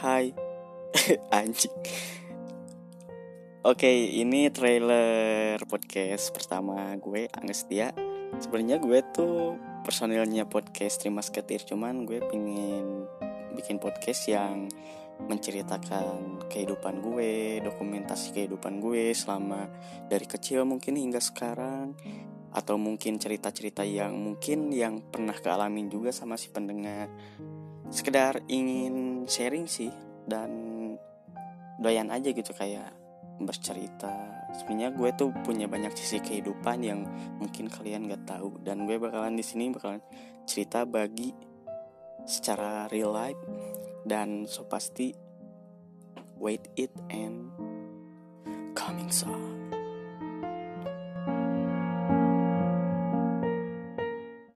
Hai. Anjing. Oke ini trailer podcast pertama gue Angga Setia Sebenarnya gue tuh personilnya podcast Terima Ketir Cuman gue pengen bikin podcast yang menceritakan kehidupan gue, dokumentasi kehidupan gue selama dari kecil mungkin hingga sekarang atau mungkin cerita-cerita yang mungkin yang pernah kealamin juga sama si pendengar sekedar ingin sharing sih dan doyan aja gitu kayak bercerita. Sebenarnya gue tuh punya banyak sisi kehidupan yang mungkin kalian gak tahu dan gue bakalan di sini bakalan cerita bagi secara real life dan so pasti wait it and coming soon